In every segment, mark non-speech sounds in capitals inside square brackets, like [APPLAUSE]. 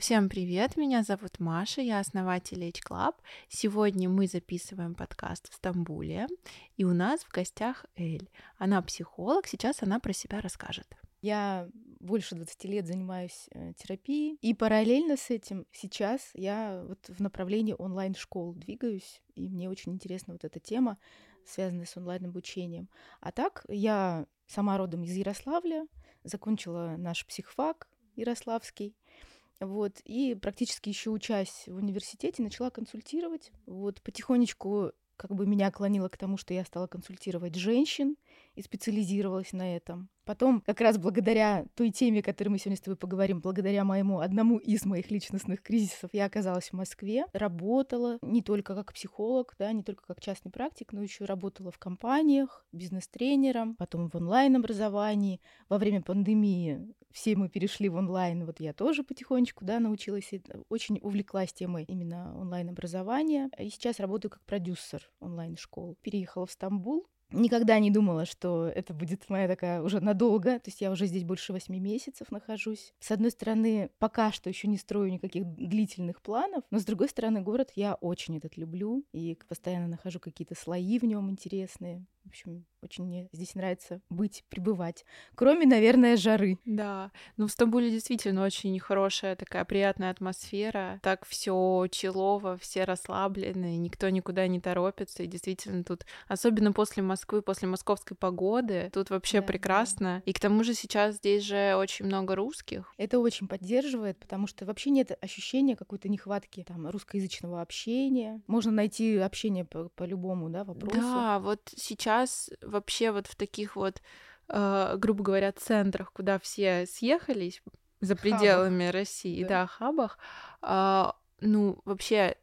Всем привет, меня зовут Маша, я основатель H Club. Сегодня мы записываем подкаст в Стамбуле, и у нас в гостях Эль. Она психолог, сейчас она про себя расскажет. Я больше 20 лет занимаюсь э, терапией, и параллельно с этим сейчас я вот в направлении онлайн-школ двигаюсь, и мне очень интересна вот эта тема, связанная с онлайн-обучением. А так, я сама родом из Ярославля, закончила наш психфак Ярославский, вот, и практически еще учась в университете, начала консультировать. Вот, потихонечку как бы меня клонило к тому, что я стала консультировать женщин и специализировалась на этом. Потом, как раз благодаря той теме, о которой мы сегодня с тобой поговорим, благодаря моему одному из моих личностных кризисов, я оказалась в Москве, работала не только как психолог, да, не только как частный практик, но еще работала в компаниях, бизнес-тренером, потом в онлайн-образовании. Во время пандемии все мы перешли в онлайн, вот я тоже потихонечку, да, научилась, очень увлеклась темой именно онлайн-образования. И сейчас работаю как продюсер онлайн-школ. Переехала в Стамбул, Никогда не думала, что это будет моя такая уже надолго, то есть я уже здесь больше восьми месяцев нахожусь. С одной стороны, пока что еще не строю никаких длительных планов, но с другой стороны, город я очень этот люблю и постоянно нахожу какие-то слои в нем интересные. В общем, очень мне здесь нравится быть, пребывать. Кроме, наверное, жары. Да, ну в Стамбуле действительно очень хорошая такая приятная атмосфера. Так все челово, все расслаблены, никто никуда не торопится. И действительно тут, особенно после Москвы, после московской погоды, тут вообще да, прекрасно. Да. И к тому же сейчас здесь же очень много русских. Это очень поддерживает, потому что вообще нет ощущения какой-то нехватки там русскоязычного общения. Можно найти общение по, по любому, да, вопросу. Да, вот сейчас сейчас вообще вот в таких вот, э, грубо говоря, центрах, куда все съехались за пределами хабах. России, да, да хабах, э, ну, вообще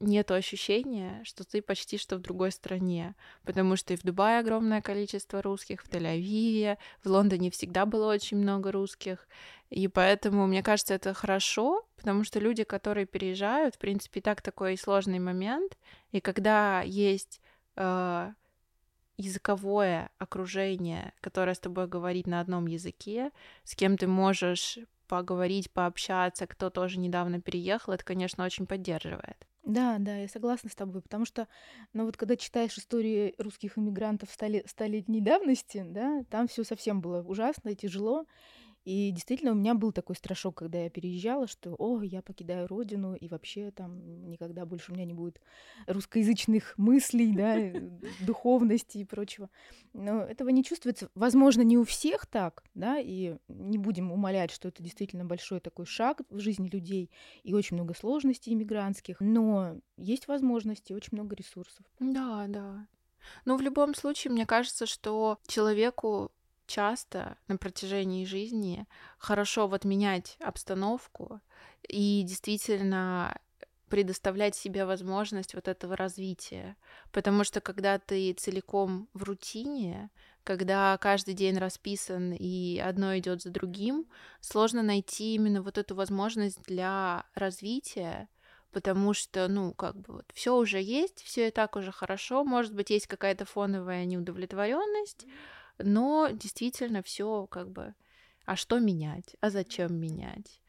нет ощущения, что ты почти что в другой стране, потому что и в Дубае огромное количество русских, в Тель-Авиве, в Лондоне всегда было очень много русских, и поэтому, мне кажется, это хорошо, потому что люди, которые переезжают, в принципе, и так такой сложный момент, и когда есть э, языковое окружение, которое с тобой говорит на одном языке, с кем ты можешь поговорить, пообщаться, кто тоже недавно переехал, это, конечно, очень поддерживает. Да, да, я согласна с тобой, потому что, ну вот когда читаешь истории русских иммигрантов столетней давности, да, там все совсем было ужасно и тяжело, и действительно у меня был такой страшок, когда я переезжала, что, о, я покидаю родину, и вообще там никогда больше у меня не будет русскоязычных мыслей, да, духовности и прочего. Но этого не чувствуется. Возможно, не у всех так, да, и не будем умолять, что это действительно большой такой шаг в жизни людей, и очень много сложностей иммигрантских, но есть возможности, очень много ресурсов. Да, да. Но в любом случае, мне кажется, что человеку часто на протяжении жизни хорошо вот менять обстановку и действительно предоставлять себе возможность вот этого развития. Потому что когда ты целиком в рутине, когда каждый день расписан и одно идет за другим, сложно найти именно вот эту возможность для развития, потому что, ну, как бы вот все уже есть, все и так уже хорошо, может быть, есть какая-то фоновая неудовлетворенность, но действительно все как бы, а что менять, а зачем менять?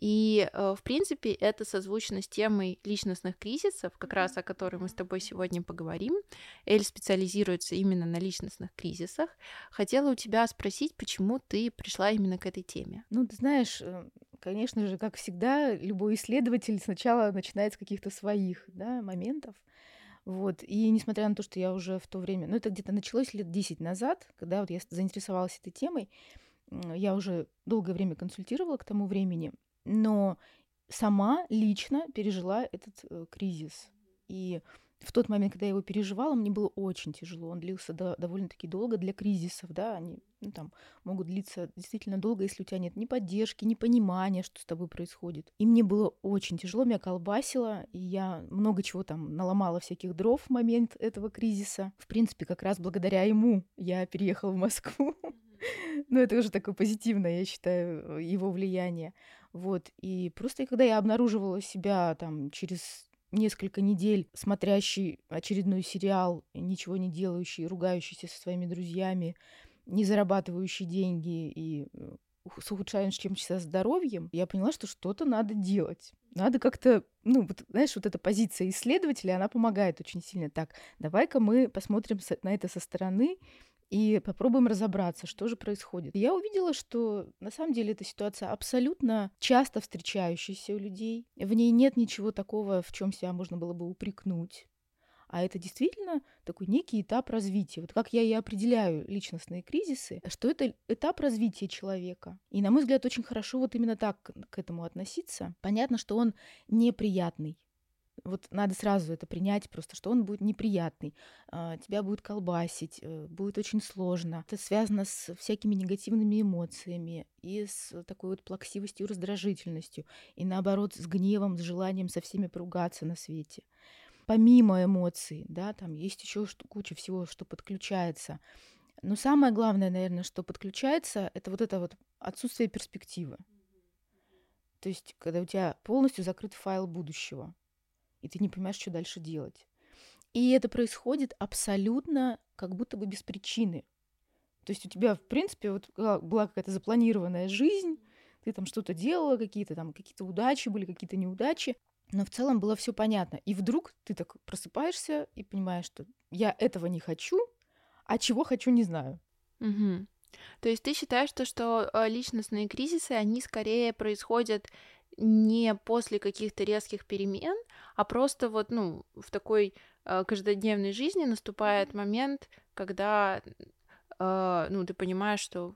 И, э, в принципе, это созвучно с темой личностных кризисов, как раз о которой мы с тобой сегодня поговорим. Эль специализируется именно на личностных кризисах. Хотела у тебя спросить, почему ты пришла именно к этой теме? Ну, ты знаешь, э, конечно же, как всегда, любой исследователь сначала начинает с каких-то своих да, моментов. Вот. И несмотря на то, что я уже в то время, ну это где-то началось лет 10 назад, когда вот я заинтересовалась этой темой, я уже долгое время консультировала к тому времени, но сама лично пережила этот э, кризис. И в тот момент, когда я его переживала, мне было очень тяжело. Он длился до, довольно-таки долго для кризисов, да, они ну, там, могут длиться действительно долго, если у тебя нет ни поддержки, ни понимания, что с тобой происходит. И мне было очень тяжело, меня колбасило, и я много чего там наломала всяких дров в момент этого кризиса. В принципе, как раз благодаря ему я переехала в Москву. [LAUGHS] Ну, это уже такое позитивное, я считаю, его влияние. Вот. И просто когда я обнаруживала себя там через несколько недель смотрящий очередной сериал, ничего не делающий, ругающийся со своими друзьями, не зарабатывающий деньги и э, с ухудшающимся здоровьем, я поняла, что что-то надо делать. Надо как-то, ну, вот, знаешь, вот эта позиция исследователя, она помогает очень сильно. Так, давай-ка мы посмотрим на это со стороны и попробуем разобраться, что же происходит. я увидела, что на самом деле эта ситуация абсолютно часто встречающаяся у людей. В ней нет ничего такого, в чем себя можно было бы упрекнуть. А это действительно такой некий этап развития. Вот как я и определяю личностные кризисы, что это этап развития человека. И, на мой взгляд, очень хорошо вот именно так к этому относиться. Понятно, что он неприятный. Вот надо сразу это принять, просто что он будет неприятный, а, тебя будет колбасить, э, будет очень сложно. Это связано с всякими негативными эмоциями и с такой вот плаксивостью, раздражительностью, и наоборот с гневом, с желанием со всеми поругаться на свете. Помимо эмоций, да, там есть еще куча всего, что подключается. Но самое главное, наверное, что подключается, это вот это вот отсутствие перспективы. То есть, когда у тебя полностью закрыт файл будущего и ты не понимаешь, что дальше делать. И это происходит абсолютно как будто бы без причины. То есть у тебя, в принципе, вот была какая-то запланированная жизнь, ты там что-то делала, какие-то там какие-то удачи были, какие-то неудачи, но в целом было все понятно. И вдруг ты так просыпаешься и понимаешь, что я этого не хочу, а чего хочу, не знаю. Угу. То есть ты считаешь, что, что э, личностные кризисы, они скорее происходят не после каких-то резких перемен, а просто вот, ну, в такой э, каждодневной жизни наступает момент, когда, э, ну, ты понимаешь, что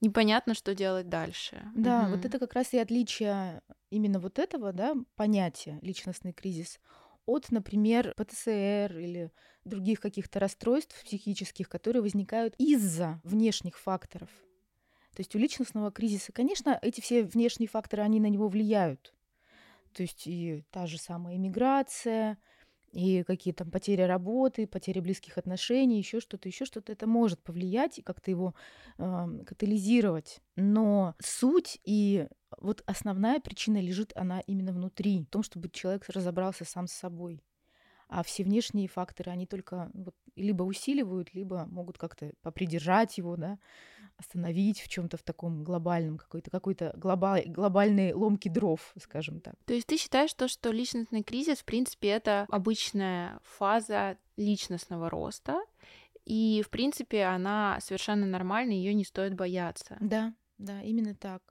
непонятно, что делать дальше. Да, угу. вот это как раз и отличие именно вот этого, да, понятия личностный кризис от, например, ПТСР или других каких-то расстройств психических, которые возникают из-за внешних факторов. То есть у личностного кризиса, конечно, эти все внешние факторы, они на него влияют. То есть и та же самая иммиграция, и какие там потери работы, потери близких отношений, еще что-то, еще что-то, это может повлиять и как-то его э, катализировать. Но суть и вот основная причина лежит она именно внутри, в том, чтобы человек разобрался сам с собой. А все внешние факторы, они только вот, либо усиливают, либо могут как-то попридержать его, да, остановить в чем-то в таком глобальном, какой-то какой-то глобаль, глобальной ломки дров, скажем так. То есть ты считаешь то, что личностный кризис, в принципе, это обычная фаза личностного роста, и, в принципе, она совершенно нормальна, ее не стоит бояться. Да, да, именно так.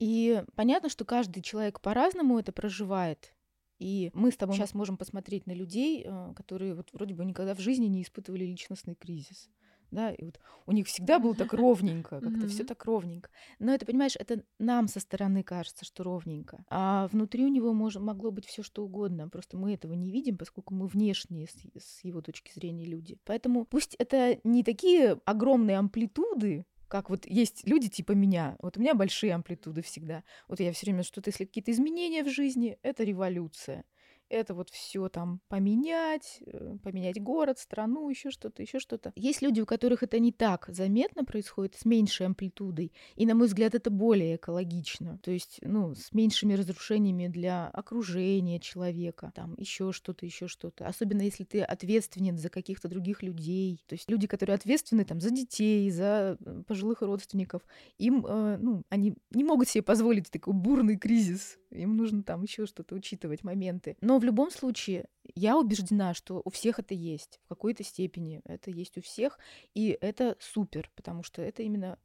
И понятно, что каждый человек по-разному это проживает. И мы с тобой сейчас можем посмотреть на людей, э, которые вот вроде бы никогда в жизни не испытывали личностный кризис да, и вот у них всегда было так ровненько, как-то все так ровненько. Но это, понимаешь, это нам со стороны кажется, что ровненько, а внутри у него мож, могло быть все что угодно, просто мы этого не видим, поскольку мы внешние с, с его точки зрения люди. Поэтому пусть это не такие огромные амплитуды, как вот есть люди типа меня. Вот у меня большие амплитуды всегда. Вот я все время что-то, если какие-то изменения в жизни, это революция это вот все там поменять, э, поменять город, страну, еще что-то, еще что-то. Есть люди, у которых это не так заметно происходит, с меньшей амплитудой, и, на мой взгляд, это более экологично, то есть, ну, с меньшими разрушениями для окружения человека, там, еще что-то, еще что-то. Особенно если ты ответственен за каких-то других людей, то есть люди, которые ответственны там за детей, за э, пожилых родственников, им, э, ну, они не могут себе позволить такой бурный кризис, им нужно там еще что-то учитывать, моменты. Но в любом случае, я убеждена, что у всех это есть, в какой-то степени это есть у всех, и это супер, потому что это именно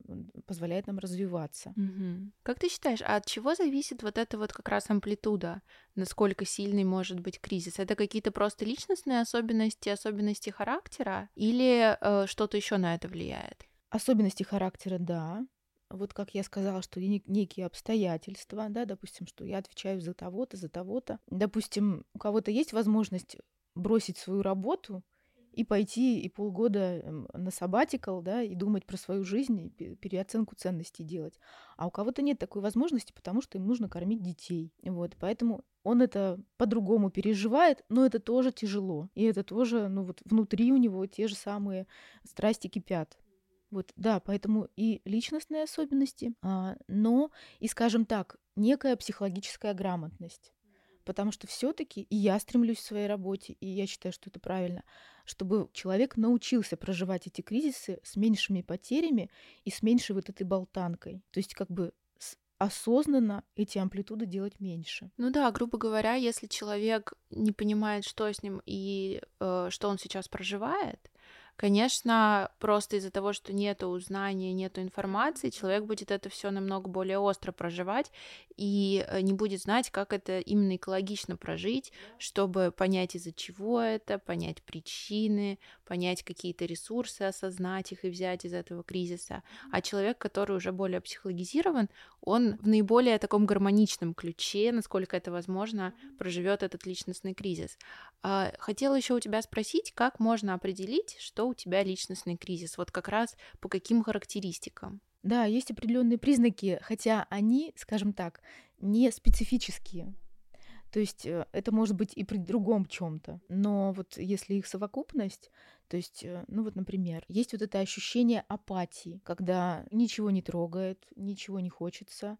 позволяет нам развиваться. Угу. Как ты считаешь, а от чего зависит вот эта вот как раз амплитуда, насколько сильный может быть кризис? Это какие-то просто личностные особенности, особенности характера, или э, что-то еще на это влияет? Особенности характера, да вот как я сказала, что некие обстоятельства, да, допустим, что я отвечаю за того-то, за того-то. Допустим, у кого-то есть возможность бросить свою работу и пойти и полгода эм, на сабатикал, да, и думать про свою жизнь, и переоценку ценностей делать. А у кого-то нет такой возможности, потому что им нужно кормить детей. Вот, поэтому он это по-другому переживает, но это тоже тяжело. И это тоже, ну вот внутри у него те же самые страсти кипят. Вот, да, поэтому и личностные особенности, а, но и, скажем так, некая психологическая грамотность. Потому что все-таки и я стремлюсь в своей работе, и я считаю, что это правильно, чтобы человек научился проживать эти кризисы с меньшими потерями и с меньшей вот этой болтанкой. То есть как бы осознанно эти амплитуды делать меньше. Ну да, грубо говоря, если человек не понимает, что с ним и э, что он сейчас проживает, Конечно, просто из-за того, что нет узнания, нет информации, человек будет это все намного более остро проживать и э, не будет знать, как это именно экологично прожить, чтобы понять, из-за чего это, понять причины, понять какие-то ресурсы, осознать их и взять из этого кризиса. А человек, который уже более психологизирован, он в наиболее таком гармоничном ключе, насколько это возможно, проживет этот личностный кризис. А, хотела еще у тебя спросить, как можно определить, что у тебя личностный кризис? Вот как раз по каким характеристикам? Да, есть определенные признаки, хотя они, скажем так, не специфические. То есть э, это может быть и при другом чем-то. Но вот если их совокупность, то есть, э, ну вот, например, есть вот это ощущение апатии, когда ничего не трогает, ничего не хочется,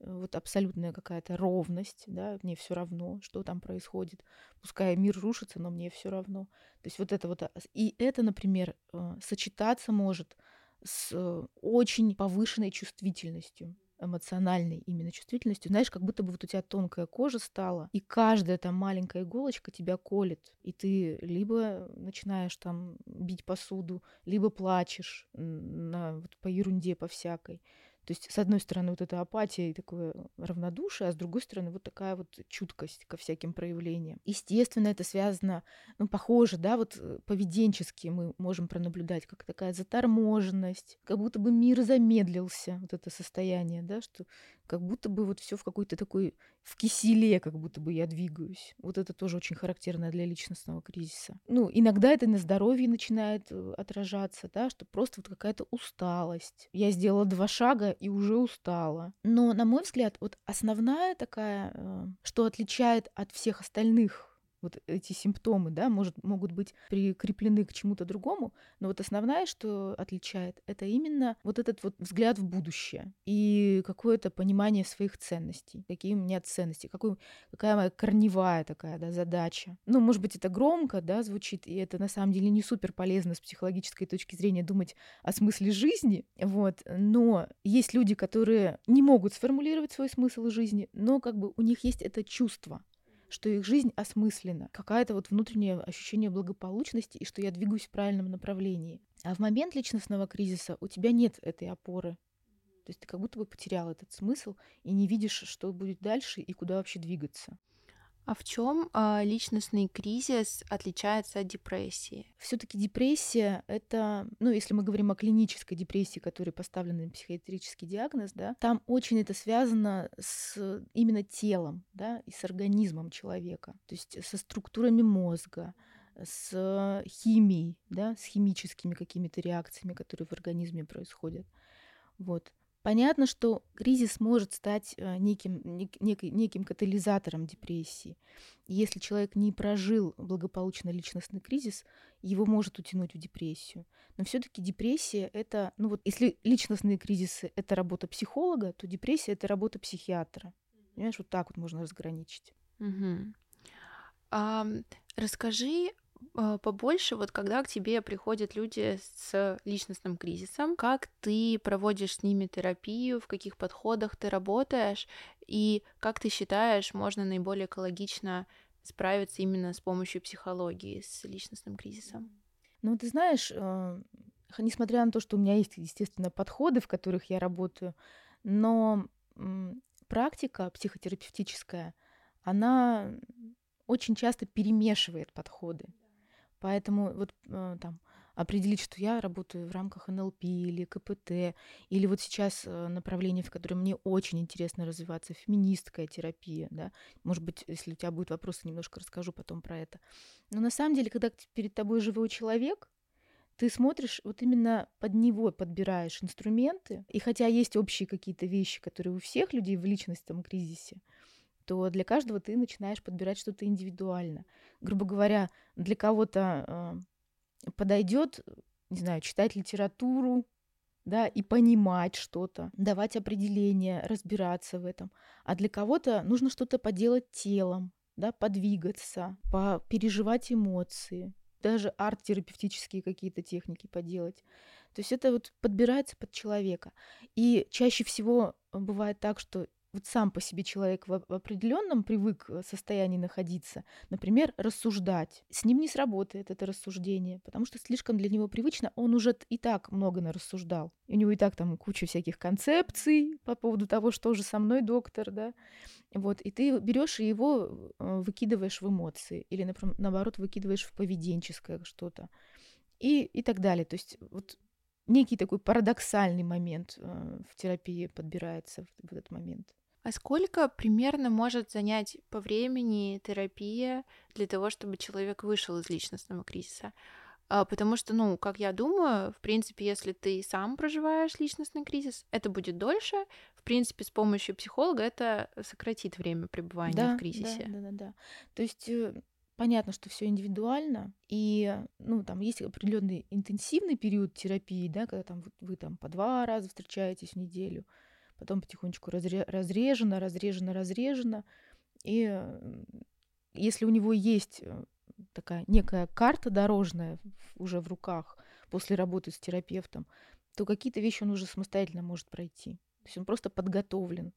вот абсолютная какая-то ровность, да, мне все равно, что там происходит. Пускай мир рушится, но мне все равно. То есть вот это вот. А, и это, например, сочетаться может с очень повышенной чувствительностью эмоциональной именно чувствительностью, знаешь, как будто бы вот у тебя тонкая кожа стала, и каждая там маленькая иголочка тебя колет, и ты либо начинаешь там бить посуду, либо плачешь на, вот, по ерунде, по всякой. То есть, с одной стороны, вот эта апатия и такое равнодушие, а с другой стороны, вот такая вот чуткость ко всяким проявлениям. Естественно, это связано, ну, похоже, да, вот э, поведенчески мы можем пронаблюдать, как такая заторможенность, как будто бы мир замедлился, вот это состояние, да, что как будто бы вот все в какой-то такой, в киселе, как будто бы я двигаюсь. Вот это тоже очень характерно для личностного кризиса. Ну, иногда это на здоровье начинает э, отражаться, да, что просто вот какая-то усталость. Я сделала два шага и уже устала. Но, на мой взгляд, вот основная такая, э, что отличает от всех остальных вот эти симптомы, да, может, могут быть прикреплены к чему-то другому, но вот основное, что отличает, это именно вот этот вот взгляд в будущее и какое-то понимание своих ценностей, какие у меня ценности, какой, какая моя корневая такая да, задача. Ну, может быть, это громко, да, звучит, и это на самом деле не супер полезно с психологической точки зрения думать о смысле жизни, вот, но есть люди, которые не могут сформулировать свой смысл жизни, но как бы у них есть это чувство, что их жизнь осмыслена, какое-то вот внутреннее ощущение благополучности и что я двигаюсь в правильном направлении. А в момент личностного кризиса у тебя нет этой опоры. То есть ты как будто бы потерял этот смысл и не видишь, что будет дальше и куда вообще двигаться. А в чем а, личностный кризис отличается от депрессии? Все-таки депрессия это, ну, если мы говорим о клинической депрессии, которой поставлен на психиатрический диагноз, да, там очень это связано с именно телом, да, и с организмом человека, то есть со структурами мозга, с химией, да, с химическими какими-то реакциями, которые в организме происходят. Вот. Понятно, что кризис может стать э, неким, нек, неким катализатором депрессии. если человек не прожил благополучно личностный кризис, его может утянуть в депрессию. Но все-таки депрессия это, ну вот, если личностные кризисы это работа психолога, то депрессия это работа психиатра. Понимаешь, вот так вот можно разграничить. Угу. А, расскажи побольше, вот когда к тебе приходят люди с личностным кризисом, как ты проводишь с ними терапию, в каких подходах ты работаешь, и как ты считаешь, можно наиболее экологично справиться именно с помощью психологии с личностным кризисом? Ну, ты знаешь, э, несмотря на то, что у меня есть, естественно, подходы, в которых я работаю, но практика психотерапевтическая, она очень часто перемешивает подходы. Поэтому вот э, там определить, что я работаю в рамках НЛП или КПТ, или вот сейчас э, направление, в котором мне очень интересно развиваться, феминистская терапия, да, может быть, если у тебя будут вопросы, немножко расскажу потом про это. Но на самом деле, когда перед тобой живой человек, ты смотришь, вот именно под него подбираешь инструменты, и хотя есть общие какие-то вещи, которые у всех людей в личностном кризисе, то для каждого ты начинаешь подбирать что-то индивидуально. Грубо говоря, для кого-то э, подойдет, не знаю, читать литературу, да, и понимать что-то, давать определения, разбираться в этом. А для кого-то нужно что-то поделать телом, да, подвигаться, переживать эмоции, даже арт-терапевтические какие-то техники поделать. То есть это вот подбирается под человека. И чаще всего бывает так, что вот сам по себе человек в определенном привык э, состоянии находиться, например, рассуждать. С ним не сработает это рассуждение, потому что слишком для него привычно, он уже и так много нарассуждал. И у него и так там куча всяких концепций по поводу того, что же со мной доктор, да. Вот, и ты берешь и его э, выкидываешь в эмоции, или, например, наоборот, выкидываешь в поведенческое что-то, и, и так далее. То есть вот некий такой парадоксальный момент э, в терапии подбирается в, этот момент. А сколько примерно может занять по времени терапия для того, чтобы человек вышел из личностного кризиса? А, потому что, ну, как я думаю, в принципе, если ты сам проживаешь личностный кризис, это будет дольше. В принципе, с помощью психолога это сократит время пребывания да, в кризисе. Да, да, да, да. То есть э, понятно, что все индивидуально, и ну там есть определенный интенсивный период терапии, да, когда там вы там по два раза встречаетесь в неделю, потом потихонечку разре- разрежено, разрежено, разрежено. И если у него есть э, такая некая карта дорожная уже в руках после работы с терапевтом, то какие-то вещи он уже самостоятельно может пройти. То есть он просто подготовлен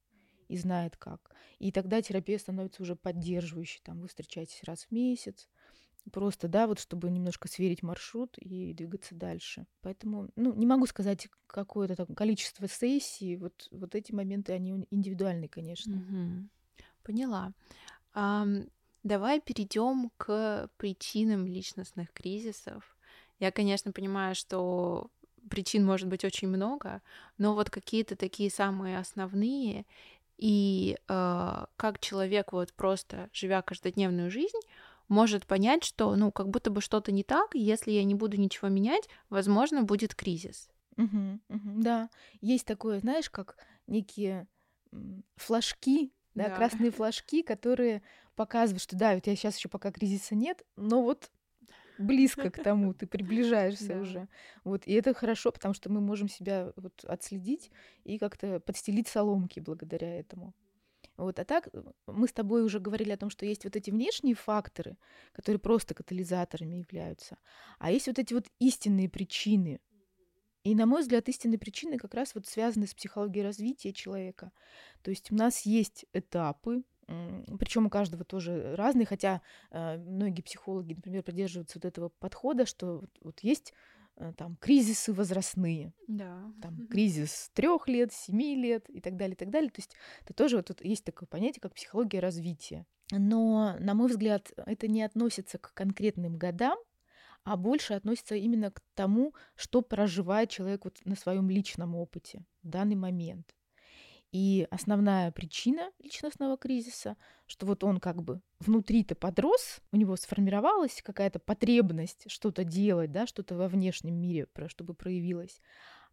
и знает как. И тогда терапия становится уже поддерживающей. Там вы встречаетесь раз в месяц, Просто, да, вот чтобы немножко сверить маршрут и двигаться дальше. Поэтому, ну, не могу сказать какое-то там количество сессий. Вот, вот эти моменты, они индивидуальные, конечно. Угу. Поняла. А, давай перейдем к причинам личностных кризисов. Я, конечно, понимаю, что причин может быть очень много, но вот какие-то такие самые основные и э, как человек вот просто живя каждодневную жизнь может понять, что, ну, как будто бы что-то не так, и если я не буду ничего менять, возможно, будет кризис. Угу, угу, да, есть такое, знаешь, как некие флажки, да, да, красные флажки, которые показывают, что да, у тебя сейчас еще пока кризиса нет, но вот близко к тому, ты [LAUGHS] приближаешься да. уже. Вот, и это хорошо, потому что мы можем себя вот отследить и как-то подстелить соломки благодаря этому. Вот. А так э, мы с тобой уже говорили о том, что есть вот эти внешние факторы, которые просто катализаторами являются, а есть вот эти вот истинные причины. И, на мой взгляд, истинные причины как раз вот связаны с психологией развития человека. То есть у нас есть этапы, причем у каждого тоже разные, хотя э, многие психологи, например, придерживаются вот этого подхода, что вот, вот есть там кризисы возрастные, да. там кризис трех лет, семи лет и так далее, и так далее. То есть это тоже вот тут есть такое понятие, как психология развития. Но, на мой взгляд, это не относится к конкретным годам, а больше относится именно к тому, что проживает человек вот на своем личном опыте в данный момент. И основная причина личностного кризиса, что вот он как бы внутри-то подрос, у него сформировалась какая-то потребность что-то делать, да, что-то во внешнем мире, чтобы проявилось.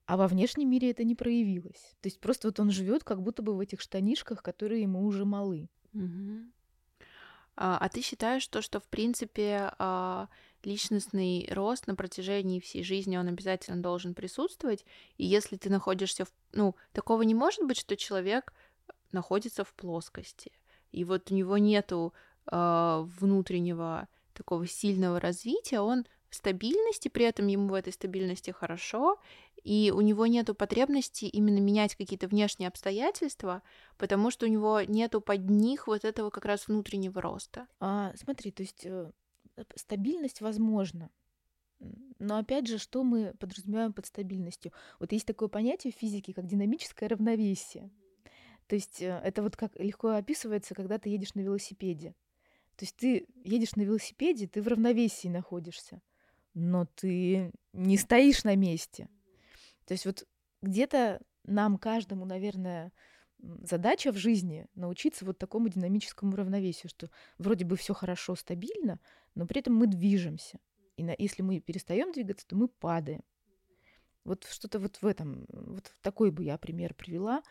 А во внешнем мире это не проявилось. То есть просто вот он живет как будто бы в этих штанишках, которые ему уже малы. Угу. А, а ты считаешь то, что в принципе а, личностный рост на протяжении всей жизни, он обязательно должен присутствовать. И если ты находишься в... Ну, такого не может быть, что человек находится в плоскости. И вот у него нету э, внутреннего такого сильного развития, он в стабильности, при этом ему в этой стабильности хорошо, и у него нет потребности именно менять какие-то внешние обстоятельства, потому что у него нету под них вот этого как раз внутреннего роста. А, смотри, то есть э, Э, стабильность возможна. Но опять же, что мы подразумеваем под стабильностью? Вот есть такое понятие в физике, как динамическое равновесие. То есть э, это вот как легко описывается, когда ты едешь на велосипеде. То есть ты едешь на велосипеде, ты в равновесии находишься, но ты не стоишь на месте. То есть вот где-то нам каждому, наверное, задача в жизни научиться вот такому динамическому равновесию, что вроде бы все хорошо, стабильно, но при этом мы движемся. И на, если мы перестаем двигаться, то мы падаем. Вот что-то вот в этом, вот такой бы я пример привела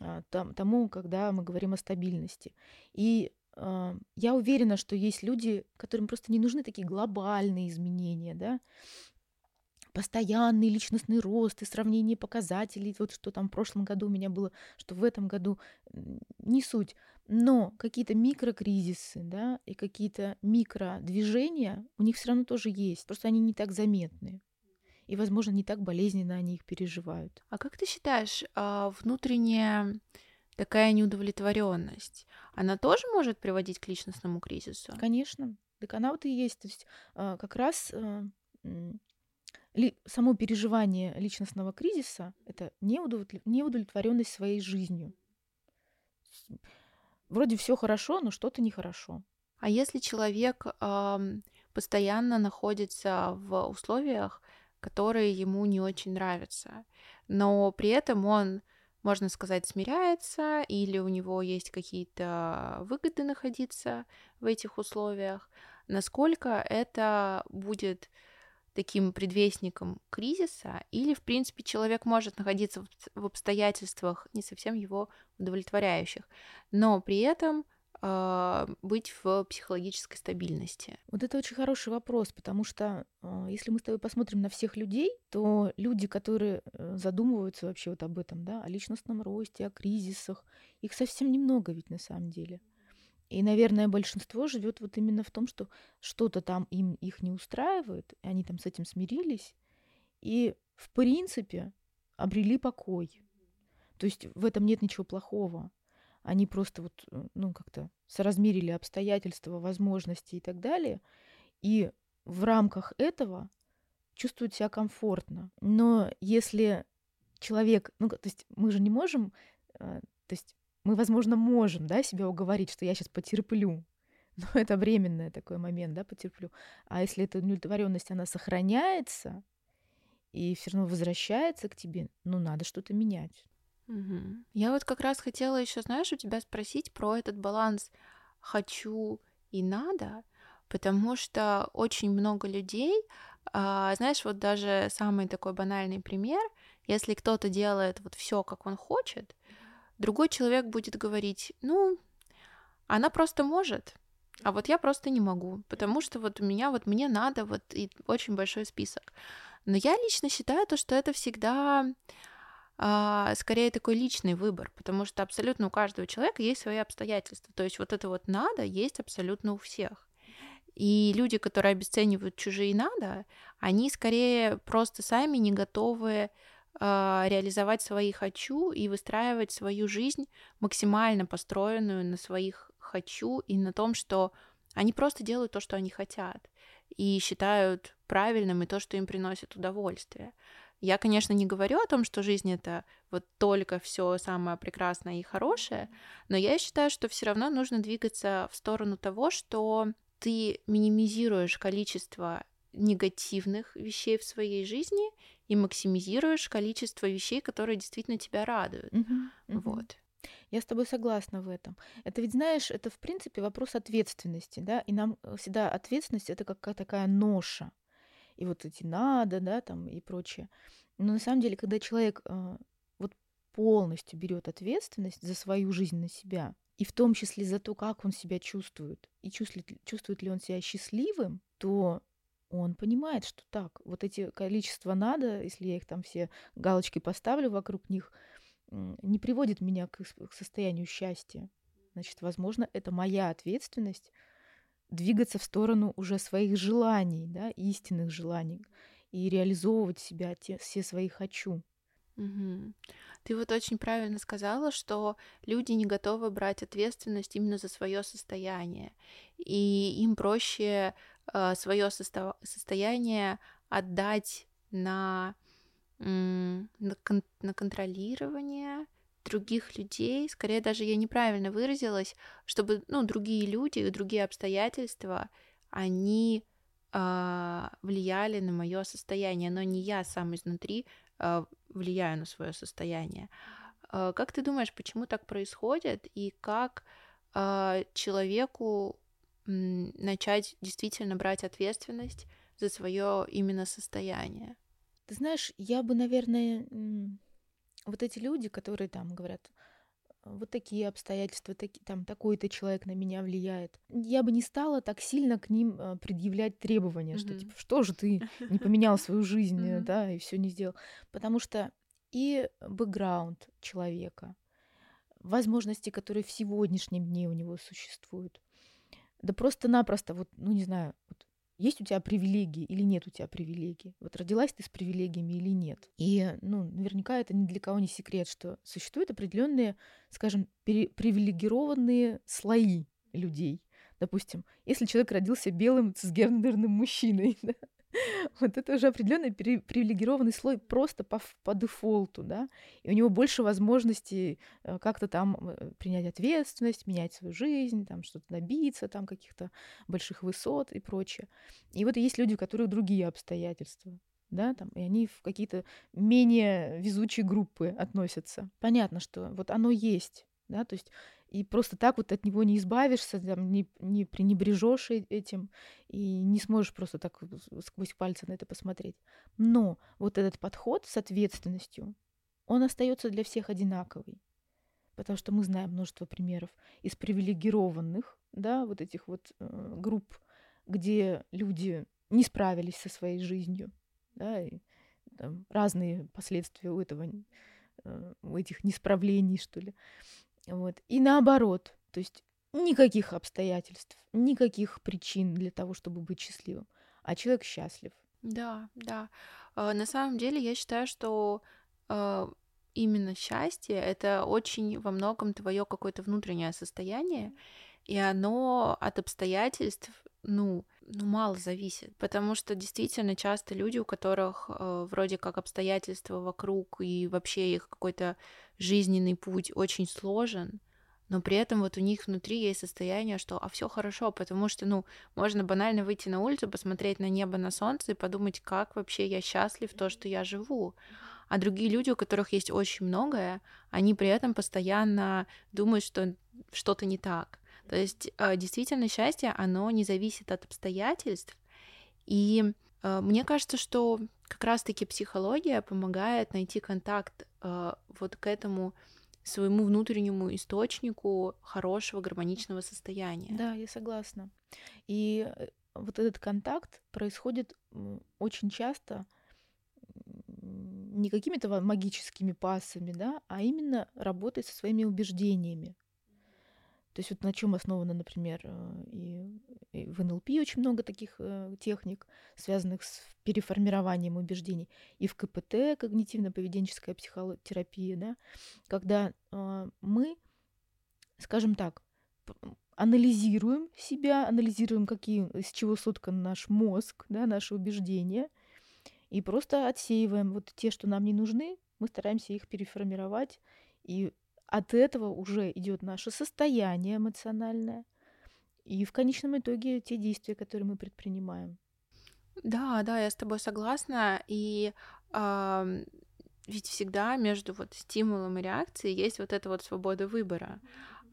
а, там, тому, когда мы говорим о стабильности. И э, я уверена, что есть люди, которым просто не нужны такие глобальные изменения, да, постоянный личностный рост и сравнение показателей, вот что там в прошлом году у меня было, что в этом году, не суть. Но какие-то микрокризисы, да, и какие-то микродвижения у них все равно тоже есть, просто они не так заметны. И, возможно, не так болезненно они их переживают. А как ты считаешь, а, внутренняя такая неудовлетворенность, она тоже может приводить к личностному кризису? Конечно. Так она вот и есть. То есть а, как раз а, ли, само переживание личностного кризиса — это неудовлетворенность своей жизнью. Вроде все хорошо, но что-то нехорошо. А если человек э, постоянно находится в условиях, которые ему не очень нравятся, но при этом он, можно сказать, смиряется, или у него есть какие-то выгоды находиться в этих условиях, насколько это будет таким предвестником кризиса, или, в принципе, человек может находиться в обстоятельствах не совсем его удовлетворяющих, но при этом э, быть в психологической стабильности? Вот это очень хороший вопрос, потому что э, если мы с тобой посмотрим на всех людей, то люди, которые э, задумываются вообще вот об этом, да, о личностном росте, о кризисах, их совсем немного ведь на самом деле. И, наверное, большинство живет вот именно в том, что что-то там им их не устраивает, и они там с этим смирились, и, в принципе, обрели покой. То есть в этом нет ничего плохого. Они просто вот, э, ну, как-то соразмерили обстоятельства, возможности и так далее, и в рамках этого чувствуют себя комфортно. Но если человек, ну, то есть мы же не можем, э, то есть мы, возможно, можем, да, себя уговорить, что я сейчас потерплю. [LAUGHS] Но это временный такой момент, да, потерплю. А если эта удовлетворенность, она сохраняется и все равно возвращается к тебе, ну, надо что-то менять. Угу. Я вот как раз хотела еще, знаешь, у тебя спросить про этот баланс хочу и надо, потому что очень много людей, а, знаешь, вот даже самый такой банальный пример, если кто-то делает вот все, как он хочет, Другой человек будет говорить, ну, она просто может, а вот я просто не могу, потому что вот у меня вот мне надо вот и очень большой список. Но я лично считаю то, что это всегда а, скорее такой личный выбор, потому что абсолютно у каждого человека есть свои обстоятельства. То есть вот это вот надо есть абсолютно у всех. И люди, которые обесценивают чужие надо, они скорее просто сами не готовы реализовать свои хочу и выстраивать свою жизнь максимально построенную на своих хочу и на том, что они просто делают то, что они хотят и считают правильным и то, что им приносит удовольствие. Я, конечно, не говорю о том, что жизнь это вот только все самое прекрасное и хорошее, но я считаю, что все равно нужно двигаться в сторону того, что ты минимизируешь количество негативных вещей в своей жизни и максимизируешь количество вещей, которые действительно тебя радуют. Uh-huh, uh-huh. Вот. Я с тобой согласна в этом. Это ведь, знаешь, это в принципе вопрос ответственности, да, и нам э, всегда ответственность это как такая ноша. И вот эти надо, да, там и прочее. Но на самом деле, когда человек э, вот полностью берет ответственность за свою жизнь на себя, и в том числе за то, как он себя чувствует, и чувствует, чувствует ли он себя счастливым, то он понимает, что так, вот эти количества надо, если я их там все галочки поставлю вокруг них, не приводит меня к, к состоянию счастья. Значит, возможно, это моя ответственность двигаться в сторону уже своих желаний, да, истинных желаний, и реализовывать себя, те, все свои хочу. Угу. Ты вот очень правильно сказала, что люди не готовы брать ответственность именно за свое состояние, и им проще свое состо- состояние отдать на, на, на контролирование других людей, скорее даже я неправильно выразилась, чтобы ну, другие люди и другие обстоятельства, они э, влияли на мое состояние, но не я сам изнутри э, влияю на свое состояние. Э, как ты думаешь, почему так происходит и как э, человеку начать действительно брать ответственность за свое именно состояние. Ты знаешь, я бы, наверное, вот эти люди, которые там говорят, вот такие обстоятельства, таки, там такой-то человек на меня влияет. Я бы не стала так сильно к ним э, предъявлять требования, mm-hmm. что типа, что же ты [LAUGHS] не поменял свою жизнь, mm-hmm. да, и все не сделал. Потому что и бэкграунд человека, возможности, которые в сегодняшнем дне у него существуют, да просто-напросто, вот, ну не знаю, вот есть у тебя привилегии или нет у тебя привилегий. Вот родилась ты с привилегиями или нет. И, ну, наверняка это ни для кого не секрет, что существуют определенные, скажем, привилегированные слои людей. Допустим, если человек родился белым цисгендерным мужчиной, [LAUGHS] [LAUGHS] вот это уже определенный привилегированный слой просто по, по дефолту, да, и у него больше возможностей э, как-то там э, принять ответственность, менять свою жизнь, там что-то добиться, там каких-то больших высот и прочее. И вот есть люди, у которых другие обстоятельства, да, там, и они в какие-то менее везучие группы относятся. Понятно, что вот оно есть, да, то есть и просто так вот от него не избавишься, там, не, не пренебрежешь этим и не сможешь просто так сквозь пальцы на это посмотреть. Но вот этот подход с ответственностью, он остается для всех одинаковый. Потому что мы знаем множество примеров из привилегированных, да, вот этих вот э, групп, где люди не справились со своей жизнью, да, и там, разные последствия у этого, э, у этих несправлений, что ли. Вот. И наоборот, то есть никаких обстоятельств, никаких причин для того, чтобы быть счастливым, а человек счастлив. Да, да. А, на самом деле я считаю, что а, именно счастье это очень во многом твое какое-то внутреннее состояние, и оно от обстоятельств, ну, ну, мало зависит, потому что действительно часто люди, у которых э, вроде как обстоятельства вокруг и вообще их какой-то жизненный путь очень сложен, но при этом вот у них внутри есть состояние, что а все хорошо, потому что, ну, можно банально выйти на улицу, посмотреть на небо, на солнце и подумать, как вообще я счастлив то, что я живу. А другие люди, у которых есть очень многое, они при этом постоянно думают, что что-то не так. То есть э, действительно счастье, оно не зависит от обстоятельств. И э, мне кажется, что как раз-таки психология помогает найти контакт э, вот к этому своему внутреннему источнику хорошего гармоничного состояния. Да, я согласна. И вот этот контакт происходит очень часто не какими-то магическими пассами, да, а именно работой со своими убеждениями. То есть вот на чем основано, например, э, и, и в НЛП очень много таких э, техник, связанных с переформированием убеждений, и в КПТ, когнитивно-поведенческая психотерапия, да, когда э, мы, скажем так, анализируем себя, анализируем, какие, из чего соткан наш мозг, да, наши убеждения, и просто отсеиваем вот те, что нам не нужны, мы стараемся их переформировать и от этого уже идет наше состояние эмоциональное и в конечном итоге те действия, которые мы предпринимаем. Да, да, я с тобой согласна. И э, ведь всегда между вот стимулом и реакцией есть вот эта вот свобода выбора.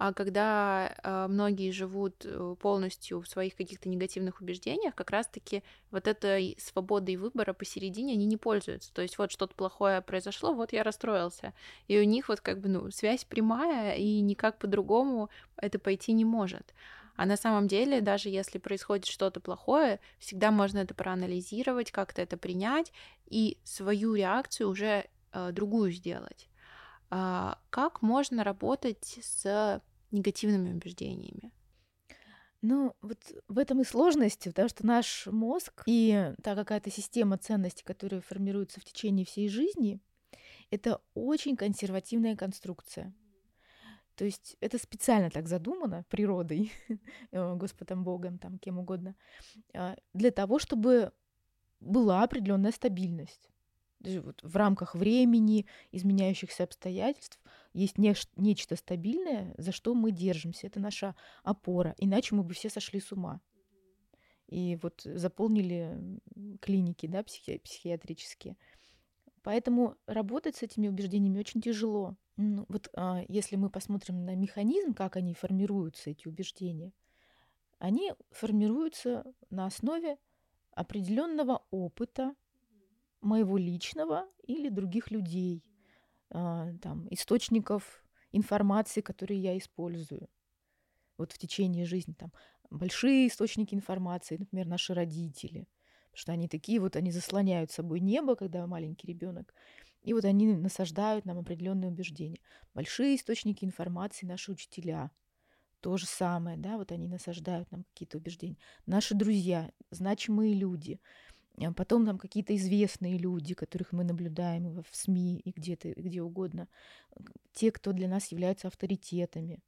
А когда э, многие живут э, полностью в своих каких-то негативных убеждениях, как раз-таки вот этой свободой выбора посередине они не пользуются. То есть вот что-то плохое произошло, вот я расстроился. И у них вот как бы, ну, связь прямая, и никак по-другому это пойти не может. А на самом деле, даже если происходит что-то плохое, всегда можно это проанализировать, как-то это принять и свою реакцию уже э, другую сделать. А, как можно работать с негативными убеждениями? Ну, вот в этом и сложность, потому что наш мозг и та какая-то система ценностей, которая формируется в течение всей жизни, это очень консервативная конструкция. То есть это специально так задумано природой, [LAUGHS] э, Господом Богом, там кем угодно, а, для того, чтобы была определенная стабильность вот в рамках времени, изменяющихся обстоятельств, есть неш- нечто стабильное, за что мы держимся. Это наша опора. Иначе мы бы все сошли с ума. И вот заполнили клиники да, психи- психиатрические. Поэтому работать с этими убеждениями очень тяжело. Ну, вот а, если мы посмотрим на механизм, как они формируются, эти убеждения, они формируются на основе определенного опыта, моего личного или других людей, там, источников информации, которые я использую вот в течение жизни. Там большие источники информации, например, наши родители, что они такие вот, они заслоняют собой небо, когда маленький ребенок, и вот они насаждают нам определенные убеждения. Большие источники информации наши учителя. То же самое, да, вот они насаждают нам какие-то убеждения. Наши друзья, значимые люди. А потом там какие-то известные люди, которых мы наблюдаем в СМИ и где-то, где угодно. Те, кто для нас являются авторитетами.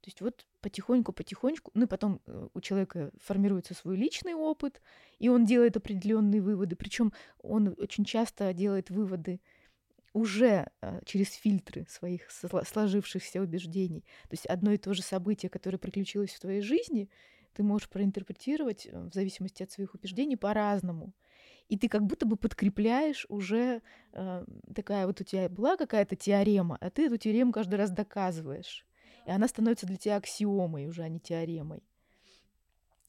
То есть вот потихоньку-потихонечку, ну и потом э, у человека формируется свой личный опыт, и он делает определенные выводы. Причем он очень часто делает выводы уже э, через фильтры своих сложившихся убеждений. То есть одно и то же событие, которое приключилось в твоей жизни, ты можешь проинтерпретировать э, в зависимости от своих убеждений по-разному. И ты как будто бы подкрепляешь уже э, такая вот у тебя была какая-то теорема, а ты эту теорему каждый раз доказываешь. И она становится для тебя аксиомой уже, а не теоремой.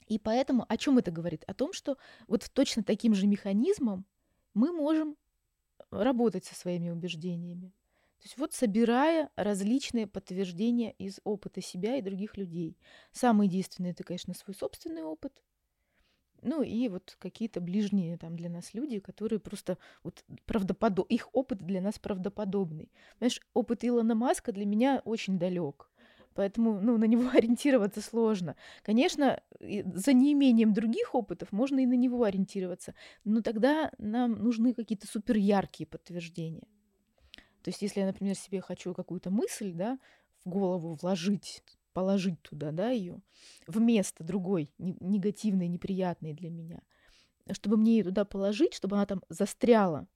И поэтому о чем это говорит? О том, что вот точно таким же механизмом мы можем работать со своими убеждениями. То есть вот собирая различные подтверждения из опыта себя и других людей. Самый действенный это, конечно, свой собственный опыт. Ну и вот какие-то ближние там для нас люди, которые просто вот правдоподоб... их опыт для нас правдоподобный. Знаешь, опыт Илона Маска для меня очень далек. Поэтому ну, на него [LAUGHS] ориентироваться сложно. Конечно, за неимением других опытов можно и на него ориентироваться, но тогда нам нужны какие-то супер яркие подтверждения. То есть, если я, например, себе хочу какую-то мысль, да, в голову вложить, положить туда, да, ее вместо другой негативной, неприятной для меня, чтобы мне ее туда положить, чтобы она там застряла,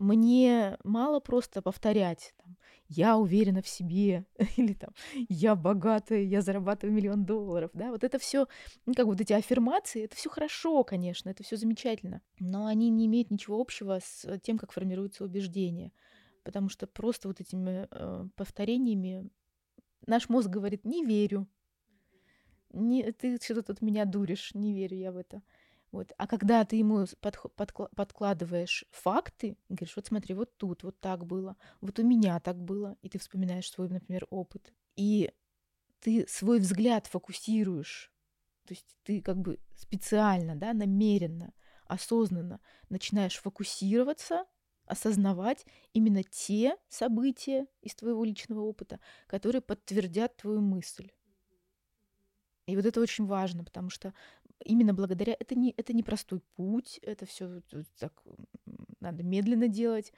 мне мало просто повторять там, я уверена в себе [LAUGHS] или там я богатая, я зарабатываю миллион долларов, да, вот это все, ну, как вот эти аффирмации, это все хорошо, конечно, это все замечательно, но они не имеют ничего общего с тем, как формируются убеждения, потому что просто вот этими э, повторениями наш мозг говорит не верю, не, ты что-то тут меня дуришь, не верю я в это. Вот. А когда ты ему под, подкладываешь факты, говоришь, вот смотри, вот тут вот так было, вот у меня так было, и ты вспоминаешь свой, например, опыт, и ты свой взгляд фокусируешь, то есть ты как бы специально, да, намеренно, осознанно начинаешь фокусироваться, осознавать именно те события из твоего личного опыта, которые подтвердят твою мысль. И вот это очень важно, потому что именно благодаря это не это не простой путь, это все так надо медленно делать,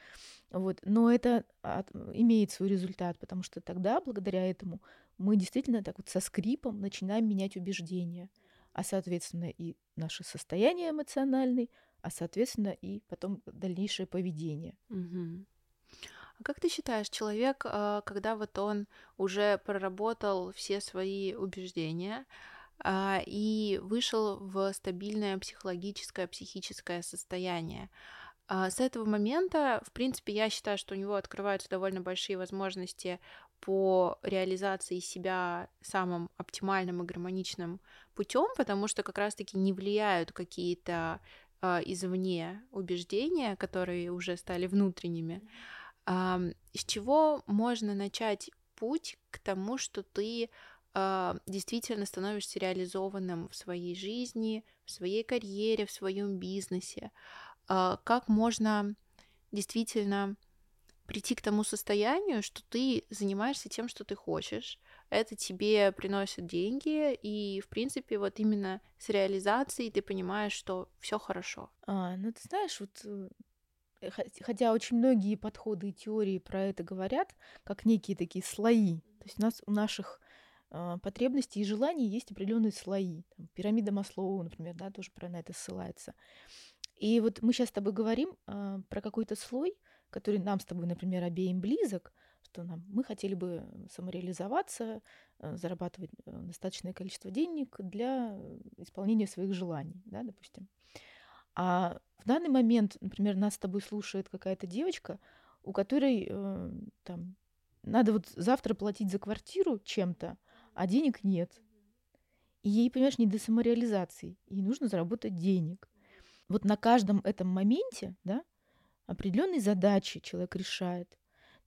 вот, но это от, имеет свой результат, потому что тогда благодаря этому мы действительно так вот со скрипом начинаем менять убеждения, а соответственно и наше состояние эмоциональное, а соответственно и потом дальнейшее поведение. Угу. А как ты считаешь, человек, а, когда вот он уже проработал все свои убеждения, а, и вышел в стабильное психологическое, психическое состояние. А, с этого момента, в принципе, я считаю, что у него открываются довольно большие возможности по реализации себя самым оптимальным и гармоничным путем, потому что как раз-таки не влияют какие-то э, извне убеждения, которые уже стали внутренними. Э, с чего можно начать путь к тому, что ты э, действительно становишься реализованным в своей жизни, в своей карьере, в своем бизнесе, э, как можно действительно прийти к тому состоянию, что ты занимаешься тем, что ты хочешь, это тебе приносит деньги, и, в принципе, вот именно с реализацией ты понимаешь, что все хорошо. А, ну, ты знаешь, вот э, хотя очень многие подходы и теории про это говорят, как некие такие слои. То есть у нас у наших а, потребностей и желаний есть определенные слои. Там, пирамида Маслоу, например, да, тоже про на это ссылается. И вот мы сейчас с тобой говорим э, про какой-то слой, который нам с тобой, например, обеим близок, что нам, мы хотели бы самореализоваться, э, зарабатывать э, достаточное количество денег для исполнения своих желаний, да, допустим. А в данный момент, например, нас с тобой слушает какая-то девочка, у которой э, там надо вот завтра платить за квартиру чем-то, а денег нет. И ей, понимаешь, не до самореализации. Ей нужно заработать денег. Вот на каждом этом моменте, да, определенные задачи человек решает.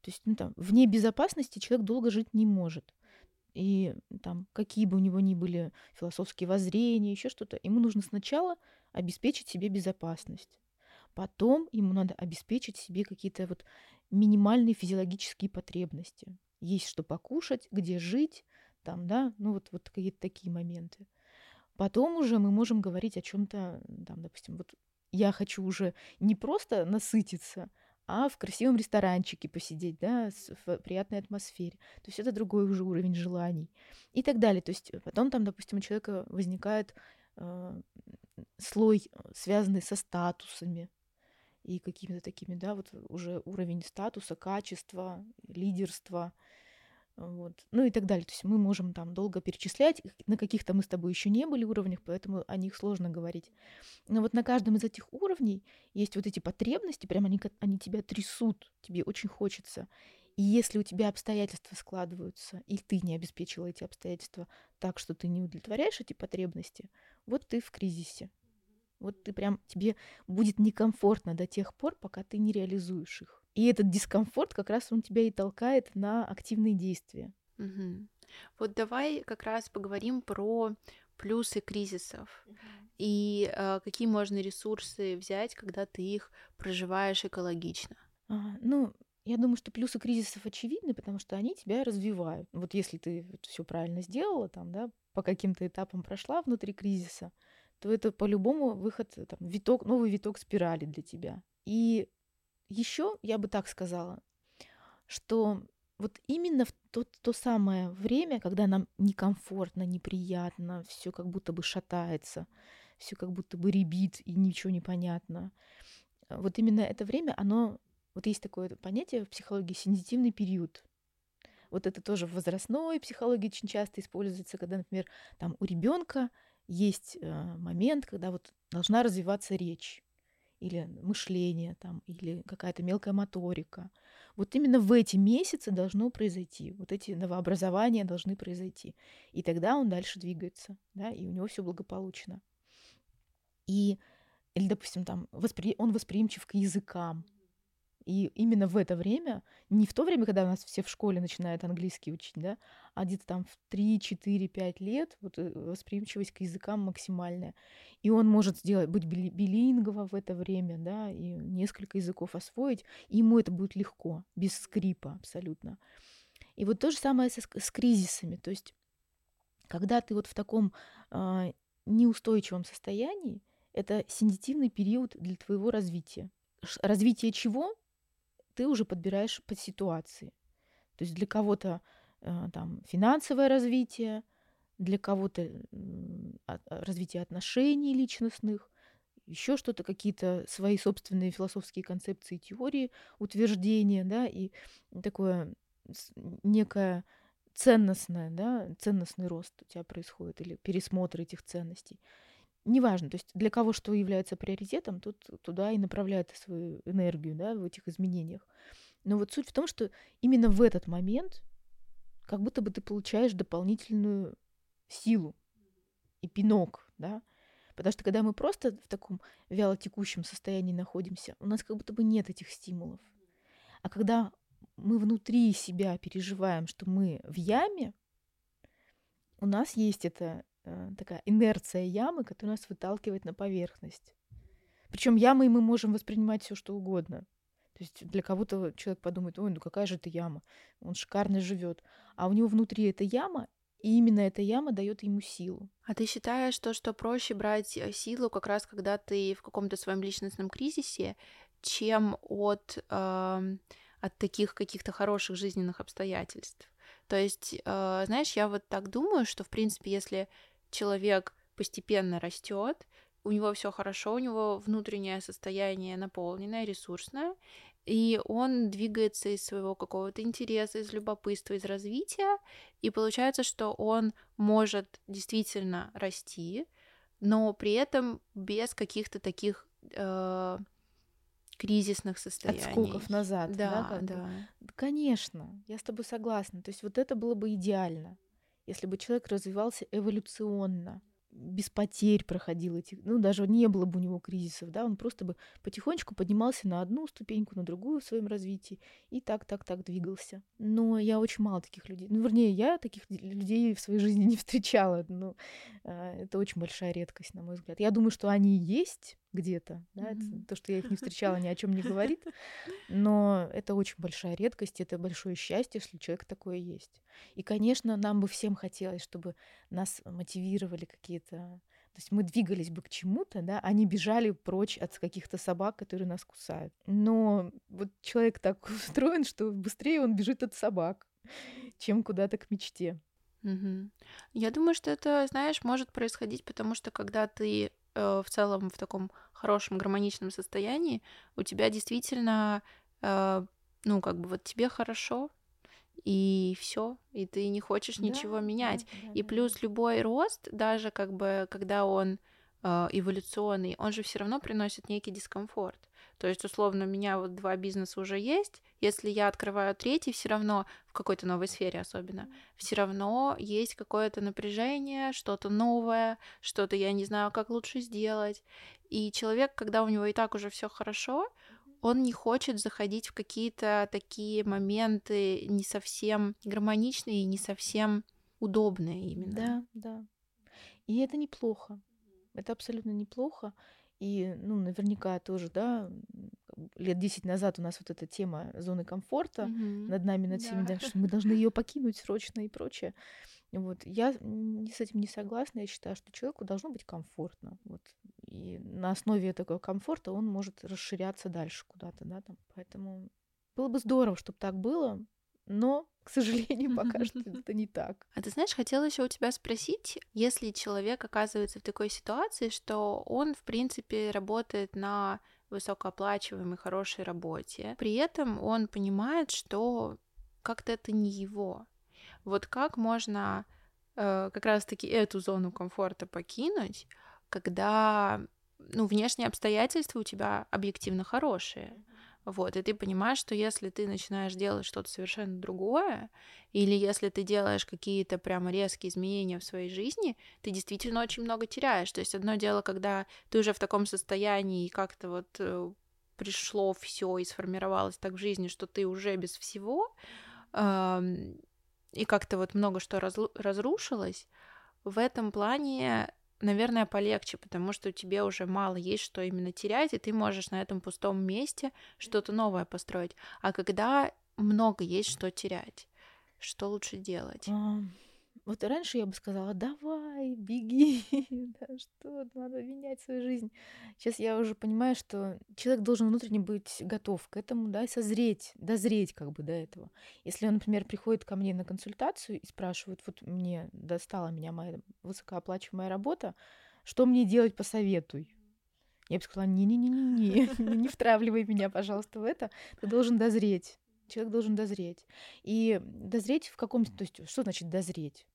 То есть, ну, там, вне безопасности человек долго жить не может. И там, какие бы у него ни были философские воззрения, еще что-то, ему нужно сначала обеспечить себе безопасность. Потом ему надо обеспечить себе какие-то вот минимальные физиологические потребности. Есть что покушать, где жить, там, да, ну вот, вот какие-то такие моменты. Потом уже мы можем говорить о чем-то, там, допустим, вот я хочу уже не просто насытиться, а в красивом ресторанчике посидеть, да, в приятной атмосфере. То есть это другой уже уровень желаний и так далее. То есть потом там, допустим, у человека возникает э, слой, связанный со статусами и какими-то такими, да, вот уже уровень статуса, качества, лидерства, вот. Ну и так далее. То есть мы можем там долго перечислять. На каких-то мы с тобой еще не были уровнях, поэтому о них сложно говорить. Но вот на каждом из этих уровней есть вот эти потребности, прямо они, они тебя трясут, тебе очень хочется. И если у тебя обстоятельства складываются, и ты не обеспечила эти обстоятельства так, что ты не удовлетворяешь эти потребности, вот ты в кризисе. Вот ты прям, тебе будет некомфортно до тех пор, пока ты не реализуешь их. И этот дискомфорт как раз он тебя и толкает на активные действия. Угу. Вот давай как раз поговорим про плюсы кризисов угу. и э, какие можно ресурсы взять, когда ты их проживаешь экологично. А, ну, я думаю, что плюсы кризисов очевидны, потому что они тебя развивают. Вот если ты все правильно сделала, там, да, по каким-то этапам прошла внутри кризиса, то это по-любому выход, там, виток, новый виток спирали для тебя. И еще я бы так сказала, что вот именно в то, то самое время, когда нам некомфортно, неприятно, все как будто бы шатается, все как будто бы ребит и ничего не понятно. Вот именно это время, оно, вот есть такое понятие в психологии сензитивный период. Вот это тоже в возрастной психологии очень часто используется, когда, например, там у ребенка есть э, момент, когда вот должна развиваться речь или мышление там, или какая-то мелкая моторика. Вот именно в эти месяцы должно произойти, вот эти новообразования должны произойти. И тогда он дальше двигается, да, и у него все благополучно. И, или, допустим, там, воспри... он восприимчив к языкам, и именно в это время, не в то время, когда у нас все в школе начинают английский учить, да, а где-то там в 3, 4, 5 лет вот э, восприимчивость к языкам максимальная. И он может сделать, быть билингово в это время, да, и несколько языков освоить, и ему это будет легко, без скрипа абсолютно. И вот то же самое с, с кризисами. То есть, когда ты вот в таком э, неустойчивом состоянии, это сенситивный период для твоего развития. Развитие чего? Ты уже подбираешь под ситуации. То есть для кого-то э, там финансовое развитие, для кого-то э, развитие отношений личностных, еще что-то, какие-то свои собственные философские концепции, теории, утверждения, да, и такое некое ценностное, да, ценностный рост у тебя происходит или пересмотр этих ценностей неважно, то есть для кого что является приоритетом, тут туда и направляет свою энергию, да, в этих изменениях. Но вот суть в том, что именно в этот момент как будто бы ты получаешь дополнительную силу и пинок, да, потому что когда мы просто в таком вялотекущем состоянии находимся, у нас как будто бы нет этих стимулов. А когда мы внутри себя переживаем, что мы в яме, у нас есть это Э, такая инерция ямы, которая нас выталкивает на поверхность. Причем ямой мы можем воспринимать все что угодно. То есть для кого-то человек подумает, ой, ну какая же это яма, он шикарно живет, а у него внутри эта яма, и именно эта яма дает ему силу. А ты считаешь то, что проще брать э, силу как раз когда ты в каком-то своем личностном кризисе, чем от, э, от таких каких-то хороших жизненных обстоятельств? То есть, э, знаешь, я вот так думаю, что в принципе, если человек постепенно растет, у него все хорошо, у него внутреннее состояние наполненное, ресурсное, и он двигается из своего какого-то интереса, из любопытства, из развития, и получается, что он может действительно расти, но при этом без каких-то таких э, кризисных состояний. Отскоков назад, да, да, да. Конечно, я с тобой согласна. То есть вот это было бы идеально если бы человек развивался эволюционно, без потерь проходил эти, ну, даже не было бы у него кризисов, да, он просто бы потихонечку поднимался на одну ступеньку, на другую в своем развитии и так, так, так двигался. Но я очень мало таких людей, ну, вернее, я таких людей в своей жизни [LAUGHS] не встречала, но э, это очень большая редкость, на мой взгляд. Я думаю, что они есть где-то, да, mm-hmm. то, что я их не встречала, ни о чем не говорит, [LAUGHS] но это очень большая редкость, это большое счастье, если человек такое есть. И, конечно, нам бы всем хотелось, чтобы нас мотивировали какие-то... То есть мы двигались бы к чему-то, да, а не бежали прочь от каких-то собак, которые нас кусают. Но вот человек так [LAUGHS] устроен, что быстрее он бежит от собак, чем куда-то к мечте. Угу. Я думаю, что это, знаешь, может происходить, потому что когда ты э, в целом в таком хорошем гармоничном состоянии, у тебя действительно, э, ну, как бы вот тебе хорошо, и все, и ты не хочешь да, ничего менять. Да, да, и плюс любой рост, даже как бы когда он э, эволюционный, он же все равно приносит некий дискомфорт. То есть, условно, у меня вот два бизнеса уже есть. Если я открываю третий, все равно в какой-то новой сфере особенно, все равно есть какое-то напряжение, что-то новое, что-то я не знаю, как лучше сделать. И человек, когда у него и так уже все хорошо, он не хочет заходить в какие-то такие моменты не совсем гармоничные и не совсем удобные именно. Да, да. И это неплохо. Это абсолютно неплохо. И, ну, наверняка тоже, да, лет 10 назад у нас вот эта тема зоны комфорта mm-hmm. над нами, над всеми, да. что мы должны ее покинуть срочно и прочее. Вот. Я с этим не согласна. Я считаю, что человеку должно быть комфортно. Вот. И на основе этого комфорта он может расширяться дальше куда-то, да, там. Поэтому было бы здорово, чтобы так было, но, к сожалению, [LAUGHS] пока что [LAUGHS] это не так. А ты знаешь, хотела еще у тебя спросить, если человек оказывается в такой ситуации, что он, в принципе, работает на высокооплачиваемой, хорошей работе, при этом он понимает, что как-то это не его. Вот как можно э, как раз-таки эту зону комфорта покинуть, когда ну, внешние обстоятельства у тебя объективно хорошие. Вот, и ты понимаешь, что если ты начинаешь делать что-то совершенно другое, или если ты делаешь какие-то прямо резкие изменения в своей жизни, ты действительно очень много теряешь. То есть одно дело, когда ты уже в таком состоянии и как-то вот э, пришло все и сформировалось так в жизни, что ты уже без всего, и как-то вот много что разрушилось, в этом плане, наверное, полегче, потому что тебе уже мало есть что именно терять, и ты можешь на этом пустом месте что-то новое построить. А когда много есть что терять, что лучше делать? Вот раньше я бы сказала, давай, беги, [LAUGHS] да, что, надо менять свою жизнь. Сейчас я уже понимаю, что человек должен внутренне быть готов к этому, да, и созреть, дозреть как бы до этого. Если он, например, приходит ко мне на консультацию и спрашивает, вот мне достала меня моя высокооплачиваемая работа, что мне делать, посоветуй. Я бы сказала, не-не-не-не-не, [LAUGHS] не втравливай меня, пожалуйста, в это. Ты должен дозреть. Человек должен дозреть. И дозреть в каком... То есть, что значит дозреть?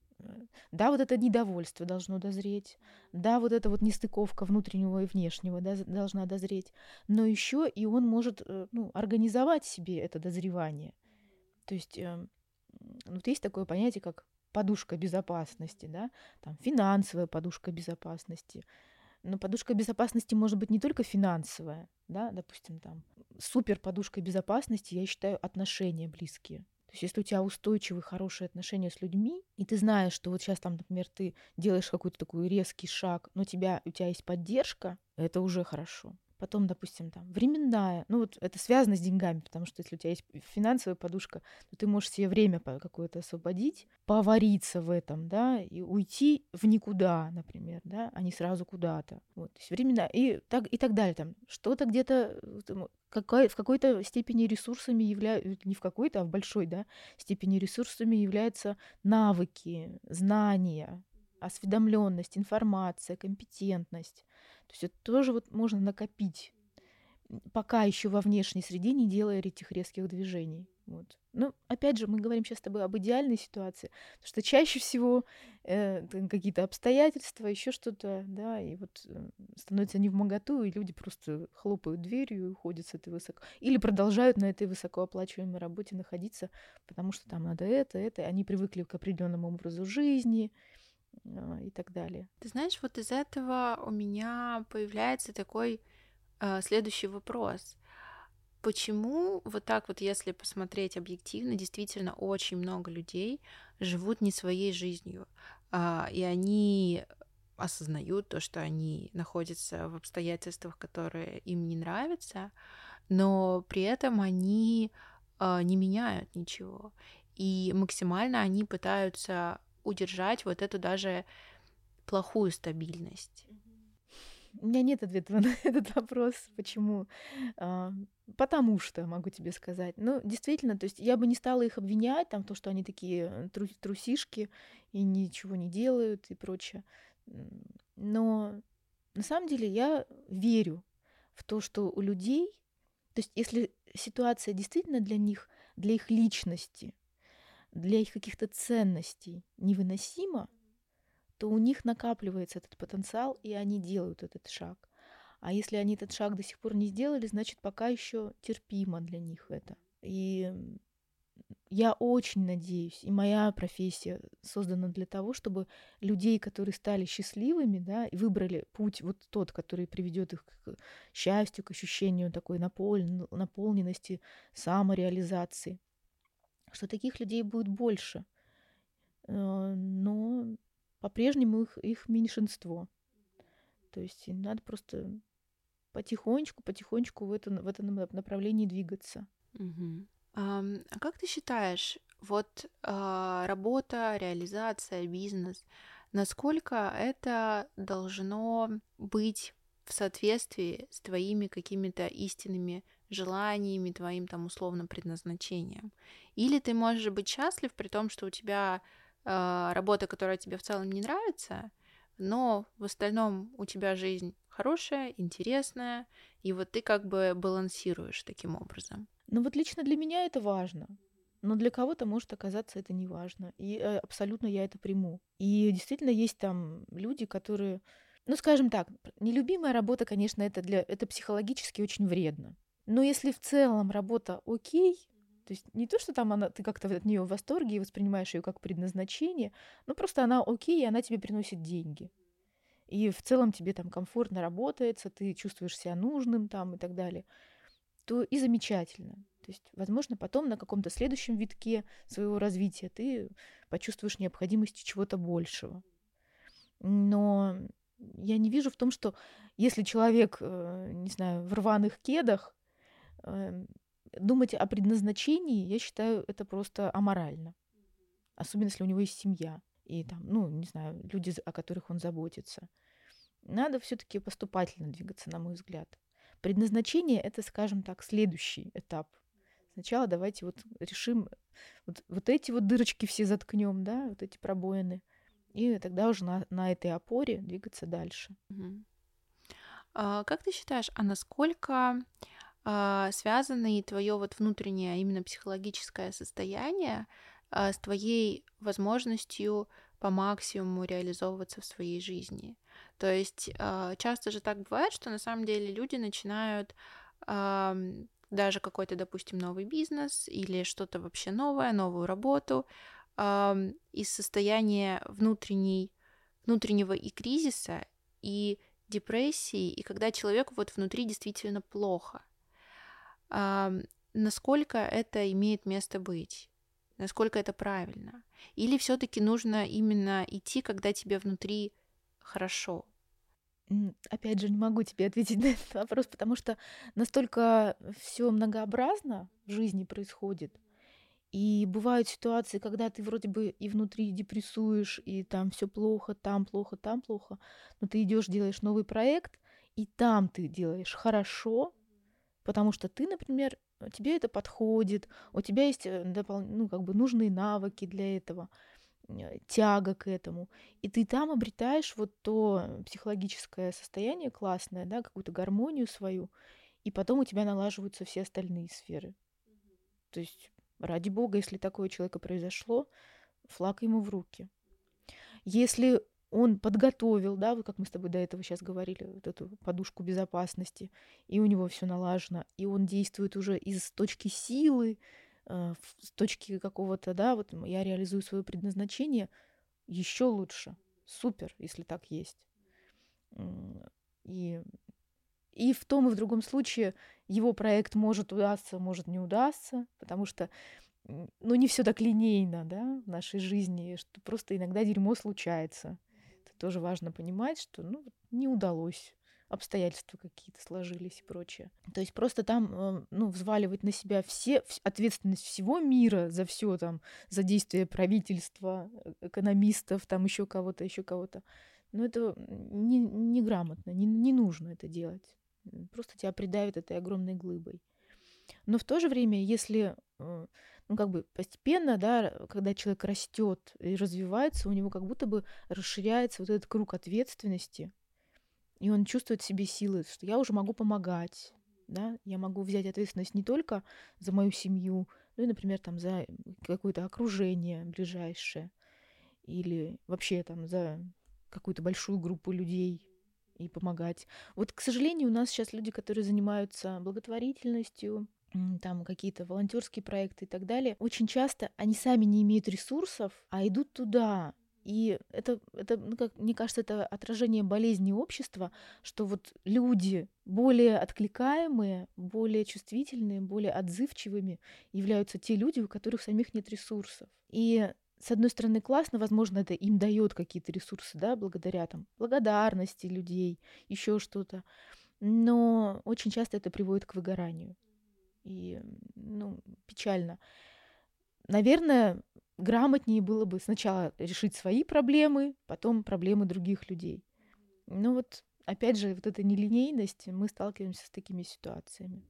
Да, вот это недовольство должно дозреть, да, вот эта вот нестыковка внутреннего и внешнего да, должна дозреть, но еще и он может э, ну, организовать себе это дозревание. То есть э, вот есть такое понятие, как подушка безопасности, да, там финансовая подушка безопасности. Но подушка безопасности может быть не только финансовая, да, допустим, там супер подушкой безопасности я считаю отношения близкие. То есть если у тебя устойчивые, хорошие отношения с людьми, и ты знаешь, что вот сейчас там, например, ты делаешь какой-то такой резкий шаг, но тебя, у тебя есть поддержка, это уже хорошо. Потом, допустим, там временная, ну вот это связано с деньгами, потому что если у тебя есть финансовая подушка, то ты можешь себе время какое-то освободить, повариться в этом, да, и уйти в никуда, например, да, а не сразу куда-то. Вот, то есть временно и так и так далее. Там что-то где-то какой, в какой-то степени ресурсами являются, не в какой-то, а в большой да, степени ресурсами являются навыки, знания, осведомленность, информация, компетентность. То есть это тоже вот можно накопить, пока еще во внешней среде не делая этих резких движений. Вот. Ну, опять же, мы говорим сейчас с тобой об идеальной ситуации, потому что чаще всего э, какие-то обстоятельства, еще что-то, да, и вот э, становится не в моготу, и люди просто хлопают дверью и уходят с этой высоко... Или продолжают на этой высокооплачиваемой работе находиться, потому что там надо это, это, они привыкли к определенному образу жизни, и так далее. Ты знаешь, вот из этого у меня появляется такой э, следующий вопрос. Почему вот так вот, если посмотреть объективно, действительно очень много людей живут не своей жизнью, э, и они осознают то, что они находятся в обстоятельствах, которые им не нравятся, но при этом они э, не меняют ничего. И максимально они пытаются удержать вот эту даже плохую стабильность. У меня нет ответа [LAUGHS] на этот вопрос, почему. А, потому что, могу тебе сказать. Ну, действительно, то есть я бы не стала их обвинять, там, то, что они такие трусишки и ничего не делают и прочее. Но на самом деле я верю в то, что у людей, то есть если ситуация действительно для них, для их личности, для их каких-то ценностей невыносима, то у них накапливается этот потенциал, и они делают этот шаг. А если они этот шаг до сих пор не сделали, значит, пока еще терпимо для них это. И я очень надеюсь, и моя профессия создана для того, чтобы людей, которые стали счастливыми, да, и выбрали путь вот тот, который приведет их к счастью, к ощущению такой наполненности, самореализации, что таких людей будет больше. Э, но по-прежнему их, их меньшинство. То есть надо просто потихонечку, потихонечку в, это, в этом направлении двигаться. Угу. А, а как ты считаешь, вот а, работа, реализация, бизнес, насколько это должно быть в соответствии с твоими какими-то истинными желаниями, твоим там условным предназначением? Или ты можешь быть счастлив при том, что у тебя э, работа, которая тебе в целом не нравится, но в остальном у тебя жизнь хорошая, интересная, и вот ты как бы балансируешь таким образом. Ну вот лично для меня это важно. Но для кого-то может оказаться это не важно. И э, абсолютно я это приму. И действительно есть там люди, которые, ну скажем так, нелюбимая работа, конечно, это для это психологически очень вредно. Но если в целом работа окей, то есть не то, что там она, ты как-то от нее в восторге и воспринимаешь ее как предназначение, но просто она окей, и она тебе приносит деньги. И в целом тебе там комфортно работается, ты чувствуешь себя нужным там и так далее, то и замечательно. То есть, возможно, потом на каком-то следующем витке своего развития ты почувствуешь необходимость чего-то большего. Но я не вижу в том, что если человек, э, не знаю, в рваных кедах, думать о предназначении, я считаю, это просто аморально. Особенно, если у него есть семья и там, ну, не знаю, люди, о которых он заботится. Надо все-таки поступательно двигаться, на мой взгляд. Предназначение это, скажем так, следующий этап. Сначала давайте вот решим, вот, вот эти вот дырочки все заткнем, да, вот эти пробоины, и тогда уже на, на этой опоре двигаться дальше. Угу. А, как ты считаешь, а насколько а, связано и твое вот внутреннее, а именно психологическое состояние а, с твоей возможностью по максимуму реализовываться в своей жизни. То есть часто же так бывает, что на самом деле люди начинают даже какой-то, допустим, новый бизнес или что-то вообще новое, новую работу из состояния внутренней, внутреннего и кризиса, и депрессии, и когда человеку вот внутри действительно плохо насколько это имеет место быть, насколько это правильно. Или все-таки нужно именно идти, когда тебе внутри хорошо. Опять же, не могу тебе ответить [LAUGHS] на этот вопрос, потому что настолько все многообразно в жизни происходит. И бывают ситуации, когда ты вроде бы и внутри депрессуешь, и там все плохо, там плохо, там плохо, но ты идешь, делаешь новый проект, и там ты делаешь хорошо, потому что ты, например, тебе это подходит, у тебя есть э, допол- ну, как бы нужные навыки для этого, э, тяга к этому, и ты там обретаешь вот то психологическое состояние классное, да, какую-то гармонию свою, и потом у тебя налаживаются все остальные сферы. То есть, ради бога, если такое у человека произошло, флаг ему в руки. Если он подготовил, да, вот как мы с тобой до этого сейчас говорили, вот эту подушку безопасности, и у него все налажено, и он действует уже из точки силы, э, с точки какого-то, да, вот я реализую свое предназначение, еще лучше, Супер, если так есть. И, и в том и в другом случае его проект может удастся, может не удастся, потому что ну, не все так линейно, да, в нашей жизни, что просто иногда дерьмо случается. Это тоже важно понимать, что, ну, не удалось обстоятельства какие-то сложились и прочее. То есть просто там, э, ну, взваливать на себя все, ответственность всего мира за все там, за действия правительства, э, экономистов, там еще кого-то, еще кого-то. Ну, это неграмотно, не, не, не нужно это делать. Просто тебя придавит этой огромной глыбой. Но в то же время, если, э, ну, как бы постепенно, да, когда человек растет и развивается, у него как будто бы расширяется вот этот круг ответственности, и он чувствует в себе силы, что я уже могу помогать, да, я могу взять ответственность не только за мою семью, ну и, например, там за какое-то окружение ближайшее, или вообще там за какую-то большую группу людей и помогать. Вот, к сожалению, у нас сейчас люди, которые занимаются благотворительностью, там какие-то волонтерские проекты и так далее, очень часто они сами не имеют ресурсов, а идут туда, и это, это ну, как, мне кажется, это отражение болезни общества, что вот люди более откликаемые, более чувствительные, более отзывчивыми являются те люди, у которых самих нет ресурсов. И с одной стороны, классно, возможно, это им дает какие-то ресурсы, да, благодаря там благодарности людей, еще что-то. Но очень часто это приводит к выгоранию. И, ну, печально. Наверное, грамотнее было бы сначала решить свои проблемы, потом проблемы других людей. Ну вот, опять же, вот эта нелинейность, мы сталкиваемся с такими ситуациями.